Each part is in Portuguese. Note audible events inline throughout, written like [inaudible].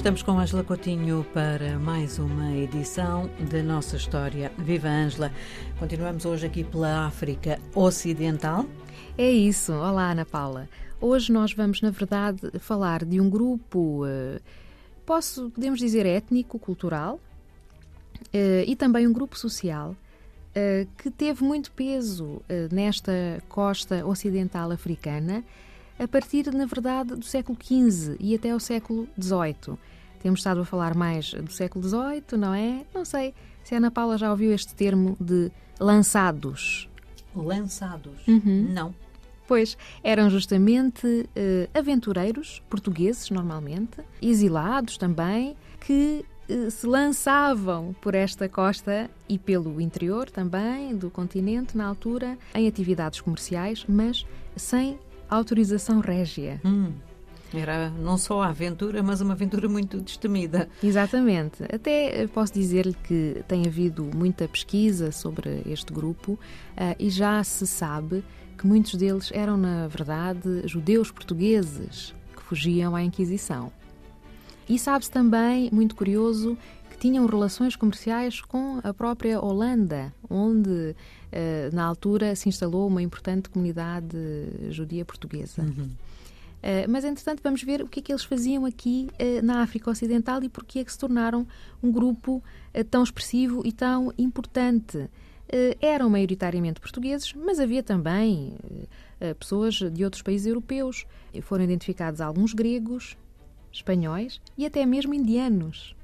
Estamos com Ângela Coutinho para mais uma edição da nossa história. Viva Ângela! Continuamos hoje aqui pela África Ocidental. É isso. Olá, Ana Paula. Hoje nós vamos, na verdade, falar de um grupo, eh, posso, podemos dizer, étnico, cultural, eh, e também um grupo social eh, que teve muito peso nesta costa ocidental africana a partir, na verdade, do século XV e até ao século XVIII. Temos estado a falar mais do século XVIII, não é? Não sei se a Ana Paula já ouviu este termo de lançados. Lançados? Uhum. Não. Pois, eram justamente uh, aventureiros, portugueses normalmente, exilados também, que uh, se lançavam por esta costa e pelo interior também do continente na altura em atividades comerciais, mas sem autorização régia. Hum. Era não só a aventura, mas uma aventura muito destemida. Exatamente. Até posso dizer-lhe que tem havido muita pesquisa sobre este grupo uh, e já se sabe que muitos deles eram, na verdade, judeus portugueses que fugiam à Inquisição. E sabe-se também, muito curioso, que tinham relações comerciais com a própria Holanda, onde, eh, na altura, se instalou uma importante comunidade judia portuguesa. Uhum. Uh, mas, entretanto, vamos ver o que é que eles faziam aqui uh, na África Ocidental e porque é que se tornaram um grupo uh, tão expressivo e tão importante. eram maioritariamente portugueses, mas havia também pessoas de outros países europeus. Foram identificados alguns gregos, espanhóis e até mesmo indianos.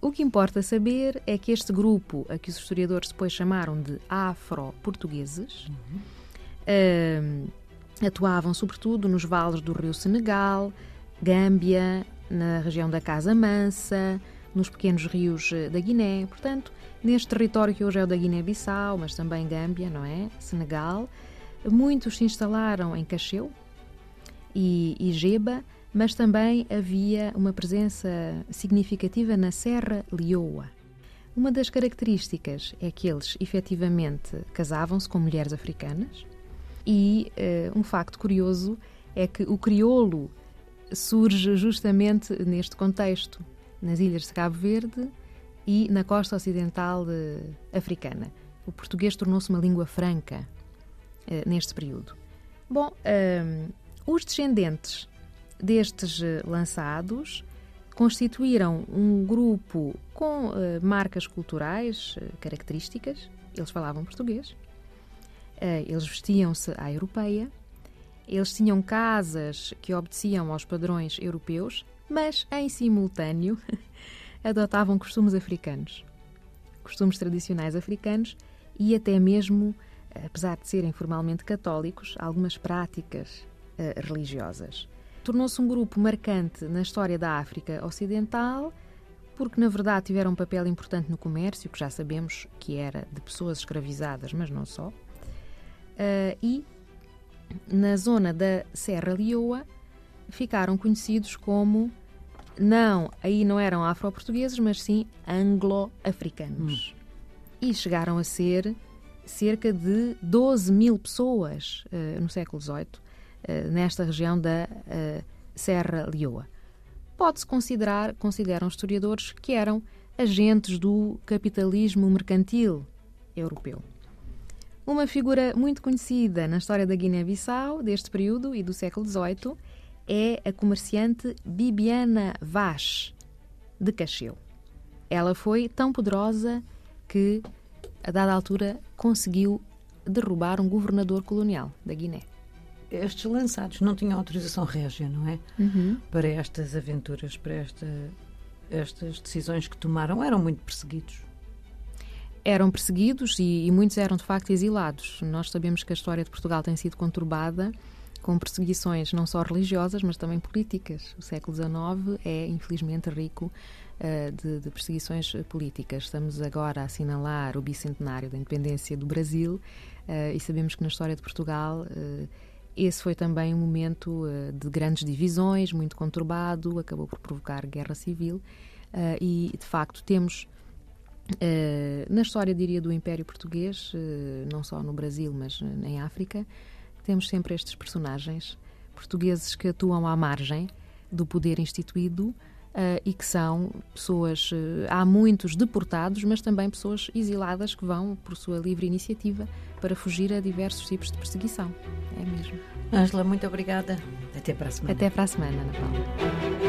O que importa saber é que este grupo, a que os historiadores depois chamaram de afro-portugueses, uhum atuavam sobretudo nos vales do rio Senegal, Gâmbia, na região da Casa Mansa, nos pequenos rios eh, da Guiné. Portanto, neste território que hoje é o da Guiné-Bissau, mas também Gâmbia, não é? Senegal. Muitos se instalaram em Cacheu e, Geba, mas também havia uma presença significativa na Serra Leoa. Uma das características é que eles efetivamente casavam-se com mulheres africanas, e uh, um facto curioso é que o crioulo surge justamente neste contexto, nas ilhas de Cabo Verde e na costa ocidental uh, africana. O português tornou-se uma língua franca uh, neste período. Bom, os descendentes destes lançados constituíram um grupo com marcas culturais características. Eles falavam português, eles vestiam-se à europeia, eles tinham casas que obedeciam aos padrões europeus, mas em simultâneo [laughs] adotavam costumes africanos, costumes tradicionais africanos e até mesmo, apesar de serem formalmente católicos, algumas práticas uh, religiosas. Tornou-se um grupo marcante na história da África Ocidental, porque na verdade tiveram um papel importante no comércio, que já sabemos que era de pessoas escravizadas, mas não só. Uh, e na zona da Serra Leoa ficaram conhecidos como não, aí não eram afro-portugueses, mas sim anglo-africanos. Hum. E chegaram a ser cerca de 12 mil pessoas uh, no século XVIII, uh, nesta região da uh, Serra Leoa. Pode-se considerar, consideram historiadores, que eram agentes do capitalismo mercantil europeu. Uma figura muito conhecida na história da Guiné-Bissau deste período e do século XVIII é a comerciante Bibiana Vaz, de Cacheu. Ela foi tão poderosa que, a dada altura, conseguiu derrubar um governador colonial da Guiné. Estes lançados não tinham autorização régia, não é? Uhum. Para estas aventuras, para esta, estas decisões que tomaram, eram muito perseguidos eram perseguidos e, e, muitos eram de facto exilados. Nós sabemos que a história de Portugal tem sido conturbada com perseguições não só religiosas, mas também políticas. O século XIX é, infelizmente, rico uh, de, de, perseguições políticas. Estamos agora a assinalar o bicentenário da independência do Brasil uh, e sabemos que na história de Portugal uh, esse foi também um momento de grandes divisões, muito conturbado, acabou por provocar guerra civil e, de facto, temos na história, diria, do Império Português, uh, não só no Brasil, mas em África, temos sempre estes personagens portugueses que atuam à margem do poder instituído e que são pessoas, há muitos deportados, mas também pessoas exiladas que vão por sua livre iniciativa para fugir a diversos tipos de perseguição. É mesmo. Ângela, muito obrigada. Até para a semana. Até para a semana, Ana Paula.